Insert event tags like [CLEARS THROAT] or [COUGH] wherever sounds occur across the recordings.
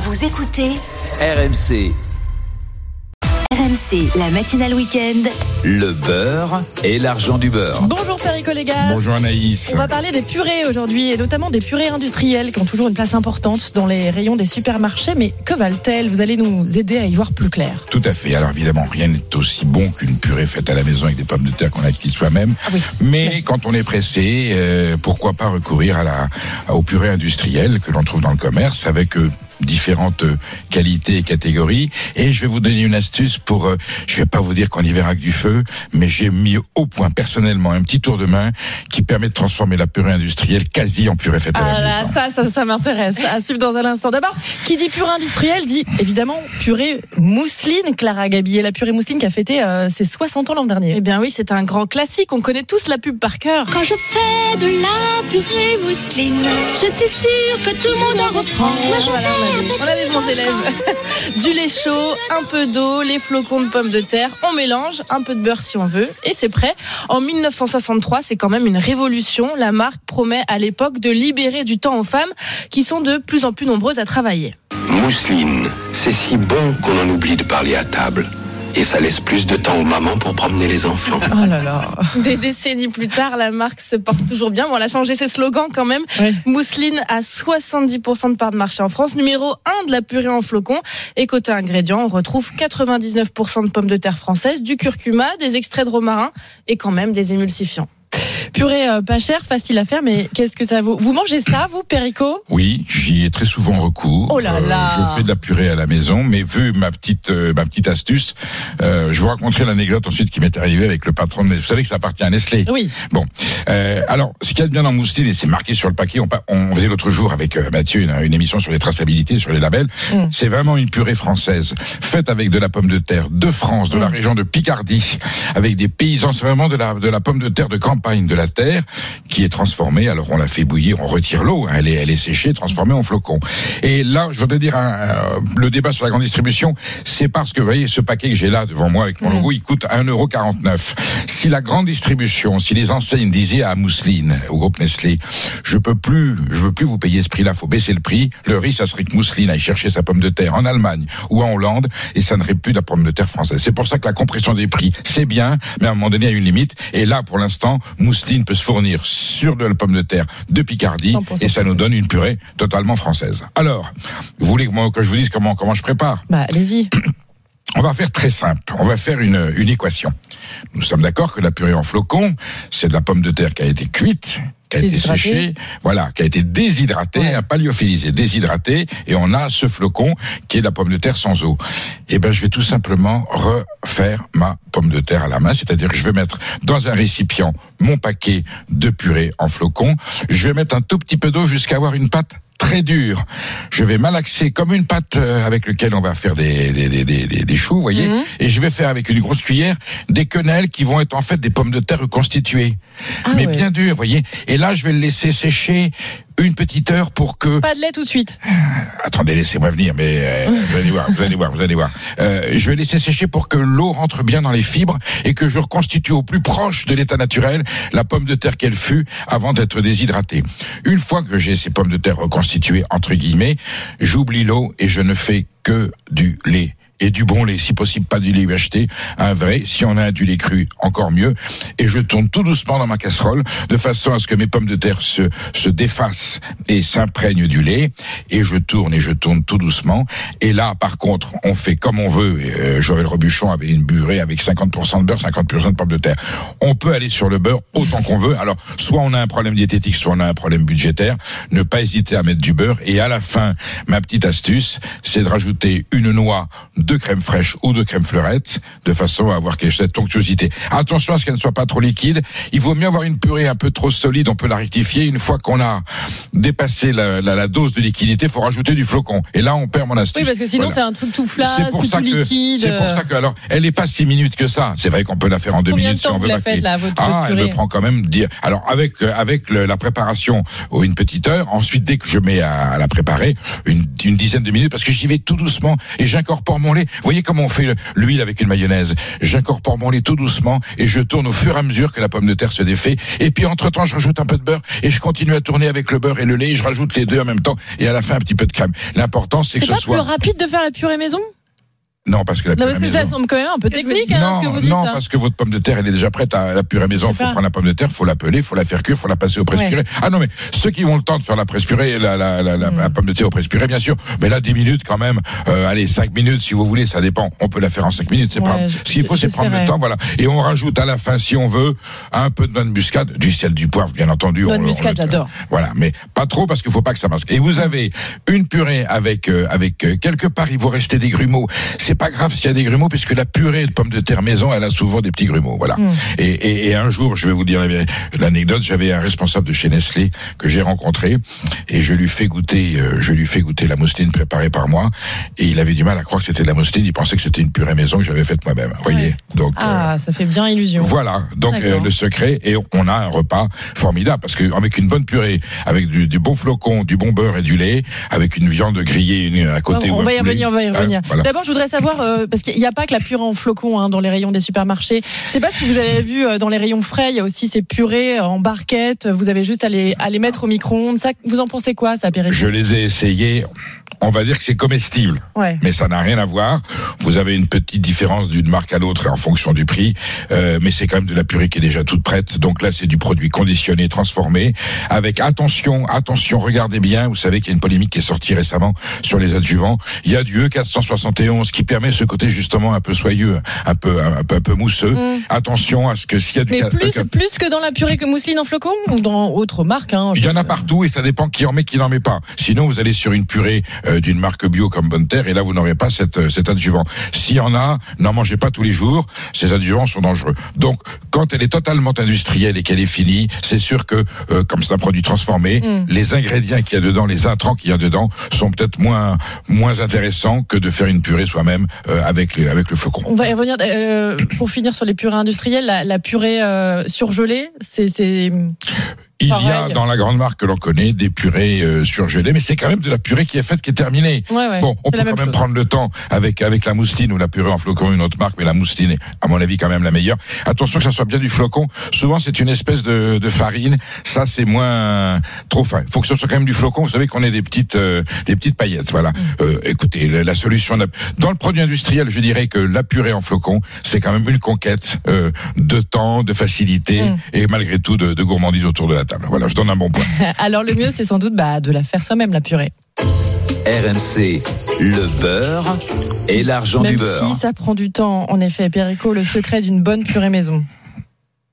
Vous écoutez RMC, RMC, la matinale week-end. le beurre et l'argent du beurre. Bonjour Perico les gars. Bonjour Anaïs. On va parler des purées aujourd'hui et notamment des purées industrielles qui ont toujours une place importante dans les rayons des supermarchés. Mais que valent-elles? Vous allez nous aider à y voir plus clair. Tout à fait. Alors évidemment, rien n'est aussi bon qu'une purée faite à la maison avec des pommes de terre qu'on a acquises soi-même. Ah oui. Mais quand on est pressé, euh, pourquoi pas recourir à la, aux purées industrielles que l'on trouve dans le commerce avec euh, différentes euh, qualités et catégories. Et je vais vous donner une astuce pour, euh, je vais pas vous dire qu'on y verra que du feu, mais j'ai mis au point personnellement un petit tour de main qui permet de transformer la purée industrielle quasi en purée faite à Ah la là, maison. ça, ça, ça m'intéresse. À suivre dans un instant. D'abord, qui dit purée industrielle dit évidemment purée mousseline. Clara Gabillet, la purée mousseline qui a fêté euh, ses 60 ans l'an dernier. Eh bien oui, c'est un grand classique. On connaît tous la pub par cœur. Quand je fais de la purée mousseline, je suis sûre que tout le monde en reprend. Moi, je Voilà, fais on petit on avait de bons élèves. [LAUGHS] du lait chaud, un peu d'eau, les flocons de terre, on mélange, un peu de beurre si on veut, et c'est prêt. En 1963, c'est quand même une révolution. La marque promet à l'époque de libérer du temps aux femmes qui sont de plus en plus nombreuses à travailler. Mousseline, c'est si bon qu'on en oublie de parler à table. Et ça laisse plus de temps aux mamans pour promener les enfants. Oh là là. Des décennies plus tard, la marque se porte toujours bien. Bon, elle a changé ses slogans quand même. Mousseline a 70% de part de marché en France. Numéro 1 de la purée en flocons. Et côté ingrédients, on retrouve 99% de pommes de terre françaises, du curcuma, des extraits de romarin et quand même des émulsifiants. Purée euh, pas chère, facile à faire, mais qu'est-ce que ça vaut? Vous mangez ça, vous, Perico? Oui, j'y ai très souvent recours. Euh, Oh là là. je fais de la purée à la maison, mais vu ma petite euh, ma petite astuce, euh, je vous raconterai l'anecdote ensuite qui m'est arrivée avec le patron de Nestlé. Vous savez que ça appartient à Nestlé. Oui. Bon, euh, alors ce qu'il y a de bien dans Mousseline et c'est marqué sur le paquet, on, on faisait l'autre jour avec euh, Mathieu une, une émission sur les traçabilités, sur les labels. Mm. C'est vraiment une purée française faite avec de la pomme de terre de France, de la Mm. région de Picardie, avec des paysans. C'est vraiment de la de la pomme de terre de campagne, de la terre qui est transformée. Alors on la fait bouillir, on retire l'eau, hein, elle est elle est séchée, transformée en flocons. Et là, je voudrais dire un- euh, le débat sur la grande distribution, c'est parce que vous voyez ce paquet que j'ai là devant moi avec mon Mm. logo, il coûte 1,49€. Si la grande distribution, si les enseignes disaient à Mousseline, au groupe Nestlé, je peux plus, je veux plus vous payer ce prix-là, faut baisser le prix. Le risque, ça serait que Mousseline aille chercher sa pomme de terre en Allemagne ou en Hollande et ça n'aurait plus de la pomme de terre française. C'est pour ça que la compression des prix, c'est bien, mais à un moment donné, il y a une limite. Et là, pour l'instant, Mousseline peut se fournir sur de la pomme de terre de Picardie 100% et ça nous donne une purée totalement française. Alors, vous voulez que, moi, que je vous dise comment, comment je prépare? Bah, allez-y. [CLEARS THROAT] on va faire très simple. On va faire une, une équation. Nous sommes d'accord que la purée en flocons, c'est de la pomme de terre qui a été cuite, qui a été séchée, voilà, qui a été déshydratée, Ouais. paléophilisée, déshydratée, et on a ce flocon qui est de la pomme de terre sans eau. Eh ben, je vais tout simplement refaire ma pomme de terre à la main, c'est-à-dire que je vais mettre dans un récipient mon paquet de purée en flocons. Je vais mettre un tout petit peu d'eau jusqu'à avoir une pâte très dure. Je vais malaxer comme une pâte euh, avec laquelle on va faire des, des, des, des, des- choux, vous voyez, Mhm. et je vais faire avec une grosse cuillère des quenelles qui vont être en fait des pommes de terre reconstituées, Ah mais ouais. bien dures, vous voyez. Et là, je vais le laisser sécher une petite heure pour que Pas de lait tout de suite. Attendez, laissez-moi venir, mais euh, vous allez voir, vous allez voir, vous allez voir. Euh, je vais laisser sécher pour que l'eau rentre bien dans les fibres et que je reconstitue au plus proche de l'état naturel la pomme de terre qu'elle fut avant d'être déshydratée. Une fois que j'ai ces pommes de terre reconstituées, entre guillemets, j'oublie l'eau et je ne fais que du lait et du bon lait, si possible pas du lait UHT, un vrai, si on a du lait cru, encore mieux, et je tourne tout doucement dans ma casserole, de façon à ce que mes pommes de terre se, se défassent et s'imprègnent du lait, et je tourne et je tourne tout doucement, et là, par contre, on fait comme on veut, euh, Joël Robuchon avait une burée avec 50% de beurre, 50% de pommes de terre. On peut aller sur le beurre autant qu'on veut, alors, soit on a un problème diététique, soit on a un problème budgétaire, ne pas hésiter à mettre du beurre, et à la fin, ma petite astuce, c'est de rajouter une noix, crème fraîche ou de crème fleurette, de façon à avoir cette onctuosité. Attention à ce qu'elle ne soit pas trop liquide. Il vaut mieux avoir une purée un peu trop solide, on peut la rectifier. Une fois qu'on a dépassé la, la, la dose de liquidité, il faut rajouter du flocon. Et là, on perd mon astuce. Oui, parce que sinon, Voilà. c'est un truc tout flasque, C'est pour tout ça que liquide. c'est pour ça que alors elle est pas si minutes que ça. C'est vrai qu'on peut la faire en deux Combien de minutes si on vous veut la faites, là, votre- Ah, votre elle me prend quand même dire. Alors avec euh, avec le- la préparation une petite heure. Ensuite dès que je mets à, à la préparer une, une dizaine de minutes parce que j'y vais tout doucement et j'incorpore mon lait. Vous voyez comment on fait le- l'huile avec une mayonnaise J'incorpore mon lait tout doucement et je tourne au fur et à mesure que la pomme de terre se défait. Et puis entre temps je rajoute un peu de beurre et je continue à tourner avec le beurre et le lait. Et je rajoute les deux en même temps et à la fin un petit peu de crème. L'important c'est que C'est ce soit plus rapide de faire la purée maison? Non parce que la Non, purée parce que maison- ça semble quand même un peu technique, hein, ce que non, vous dites. non, hein. parce que votre pomme de terre, elle est déjà prête à la purée maison. Il faut pas. prendre la pomme de terre, faut la peler, faut la faire cuire, faut la passer au presse Ouais. purée. Ah non, mais ceux qui ont le temps de faire la presse purée, la, la, la, la- Mm. la pomme de terre au presse purée, bien sûr. Mais là, 10 minutes quand même. Euh, allez, 5 minutes si vous voulez, ça dépend. On peut la faire en 5 minutes, c'est Ouais, pas. Ce qu'il faut, c'est prendre le temps, voilà. Et on rajoute à la fin, si on veut, un peu de noix de muscade, du sel, du poivre, bien entendu. Noix On de muscade, j'adore. Voilà, mais pas trop parce qu'il faut pas que ça masque. Et vous avez une purée avec euh, avec euh, quelque part, il vous rester des grumeaux. C'est pas grave s'il y a des grumeaux puisque la purée de pommes de terre maison, elle a souvent des petits grumeaux. Voilà. Mm. Et, et, et un jour, je vais vous dire la- l'anecdote. J'avais un responsable de chez Nestlé que j'ai rencontré et je lui fais goûter, euh, je lui fais goûter la mousseline préparée par moi. Et il avait du mal à croire que c'était de la mousseline. Il pensait que c'était une purée maison que j'avais faite moi-même. Voyez. Donc. euh, Ah, ça fait bien illusion. voilà, donc euh, le secret et on a un repas formidable parce que avec une bonne purée, avec du, du bon flocon, du bon beurre et du lait, avec une viande grillée une à côté. on ou un va y revenir, on va y Hein, revenir. voilà. D'abord, je voudrais savoir, euh, parce qu'il n'y a pas que la purée en flocons hein, dans les rayons des supermarchés. Je sais pas si vous avez vu euh, dans les rayons frais, il y a aussi ces purées euh, en barquette. Vous avez juste à les, à les mettre au micro-ondes. Ça, vous en pensez quoi, ça, Péri Je les ai essayés. On va dire que c'est comestible, Ouais. mais ça n'a rien à voir. Vous avez une petite différence d'une marque à l'autre en fonction du prix, euh, mais c'est quand même de la purée qui est déjà toute prête. Donc là, c'est du produit conditionné, transformé, avec attention, attention. Regardez bien. Vous savez qu'il y a une polémique qui est sortie récemment sur les adjuvants. Il y a du E E471 qui permet ce côté justement un peu soyeux, un peu un peu un peu mousseux. Mm. Attention à ce que s'il y a du Mais plus, ca- plus que dans la purée que mousseline en flocons ou dans autre marque hein, il y en a partout et ça dépend qui en met, qui n'en met pas. Sinon, vous allez sur une purée euh, d'une marque bio comme Bonne Terre et là, vous n'aurez pas cette, euh, cet adjuvant. S'il y en a, n'en mangez pas tous les jours. Ces adjuvants sont dangereux. Donc, quand elle est totalement industrielle et qu'elle est finie, c'est sûr que, euh, comme c'est un produit transformé, Mm. les ingrédients qu'il y a dedans, les intrants qu'il y a dedans, sont peut-être moins moins intéressants que de faire une purée soi-même euh, avec le, flocon. On va y revenir. euh, pour finir sur les purées industrielles, la, la purée euh, surgelée, c'est Il y a dans la grande marque que l'on connaît des purées euh, surgelées, mais c'est quand même de la purée qui est faite, qui est terminée. ouais, ouais, Bon, on peut quand même prendre le temps avec avec la mousseline ou la purée en flocon, une autre marque, mais la mousseline est, à mon avis, quand même la meilleure. Attention que ça soit bien du flocon. Souvent, c'est une espèce de, de farine. Ça, c'est moins trop fin. Il faut que ce soit quand même du flocon. Vous savez qu'on ait des petites euh, des petites paillettes. Voilà. Mm. Euh, écoutez, la, la solution dans le produit industriel, je dirais que la purée en flocon, c'est quand même une conquête euh, de temps, de facilité Mm. et malgré tout de, de gourmandise autour de la table. Voilà, je donne un bon point. [LAUGHS] Alors le mieux, c'est sans doute bah, de la faire soi-même la purée. RMC, le beurre et l'argent du beurre. si ça prend du temps, en effet, Perico, le secret d'une bonne purée maison.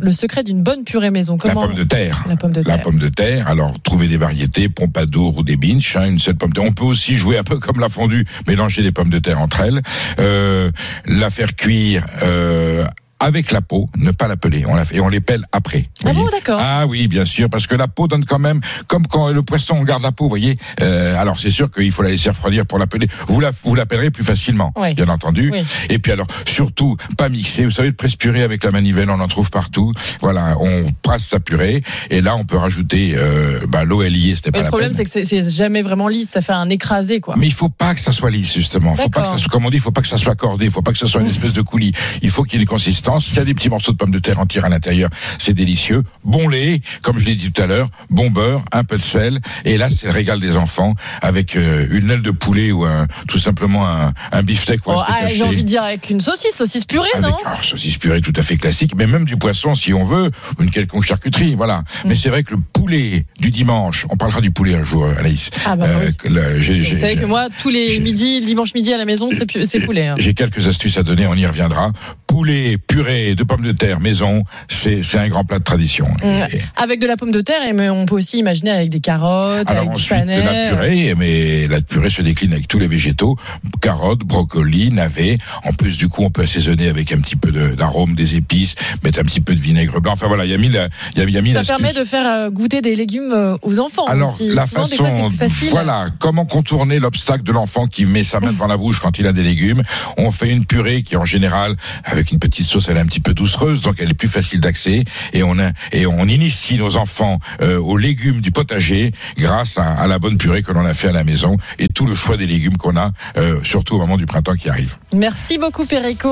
Le secret d'une bonne purée maison. Comment La pomme de terre. La pomme de La terre. pomme de terre, alors trouver des variétés, pompadour ou des binch, hein, une seule pomme de terre. On peut aussi jouer un peu comme la fondue, mélanger les pommes de terre entre elles, euh, la faire cuire euh, avec la peau, ne pas la peler, on la fait, et on les pèle après. Ah bon, d'accord. Ah oui, bien sûr, parce que la peau donne quand même, comme quand le poisson on garde la peau, vous voyez. Euh, alors c'est sûr qu'il faut la laisser refroidir pour la peler. Vous la, vous la plus facilement, Oui. bien entendu. Oui. Et puis alors, surtout, pas mixer. Vous savez, le presse purée avec la manivelle, on en trouve partout. Voilà, on presse sa purée, et là on peut rajouter euh, bah, l'eau est liée, c'était pas le la problème, c'est que c'est- c'est jamais vraiment lisse, ça fait un écrasé, quoi. Mais il faut pas que ça soit lisse justement. Faut pas que ça soit, comme on dit, il faut pas que ça soit cordé. Il faut pas que ce soit une espèce de coulis. Il faut qu'il y ait une consistance. Il y a des petits morceaux de pommes de terre entières à l'intérieur. C'est délicieux. Bon lait, comme je l'ai dit tout à l'heure. Bon beurre, un peu de sel. Et là, c'est le régal des enfants avec euh, une aile de poulet ou un, tout simplement un, un beefsteak Oh, ah. J'ai envie de dire avec une saucisse, saucisse purée, Avec non? alors, saucisse purée tout à fait classique, mais même du poisson si on veut, ou une quelconque charcuterie, voilà. Mm. Mais c'est vrai que le poulet du dimanche, on parlera du poulet un jour, euh, Anaïs. Ah bah oui. j'ai- Vous savez que moi, tous les midis, dimanche midi à la maison, c'est poulet. hein. J'ai quelques astuces à donner, on y reviendra. poulet, purée de pommes de terre maison, c'est un grand plat de tradition. Mm. Et- Avec de la pomme de terre, mais on peut aussi imaginer avec des carottes, alors avec du ensuite, la panais. purée, mais la purée se décline avec tous les végétaux, carottes, brocolis, navets. En plus, du coup, on peut assaisonner avec un petit peu de- d'arôme, des épices, mettre un petit peu de vinaigre blanc. Enfin voilà, il y a mille, il y a, il y a mille Ça permet de faire euh, goûter des légumes euh, aux enfants Alors aussi. la Souvent, fois, façon, facile. voilà, comment contourner l'obstacle de l'enfant qui met sa main devant la bouche quand il a des légumes? On fait une purée qui en général, avec une petite sauce, elle est un petit peu doucereuse, donc elle est plus facile d'accès, et on a, et on initie nos enfants euh, aux légumes du potager grâce à, la bonne purée que l'on a fait à la maison et tout le choix des légumes qu'on a, euh, surtout au moment du printemps qui arrive. Merci beaucoup, Perico.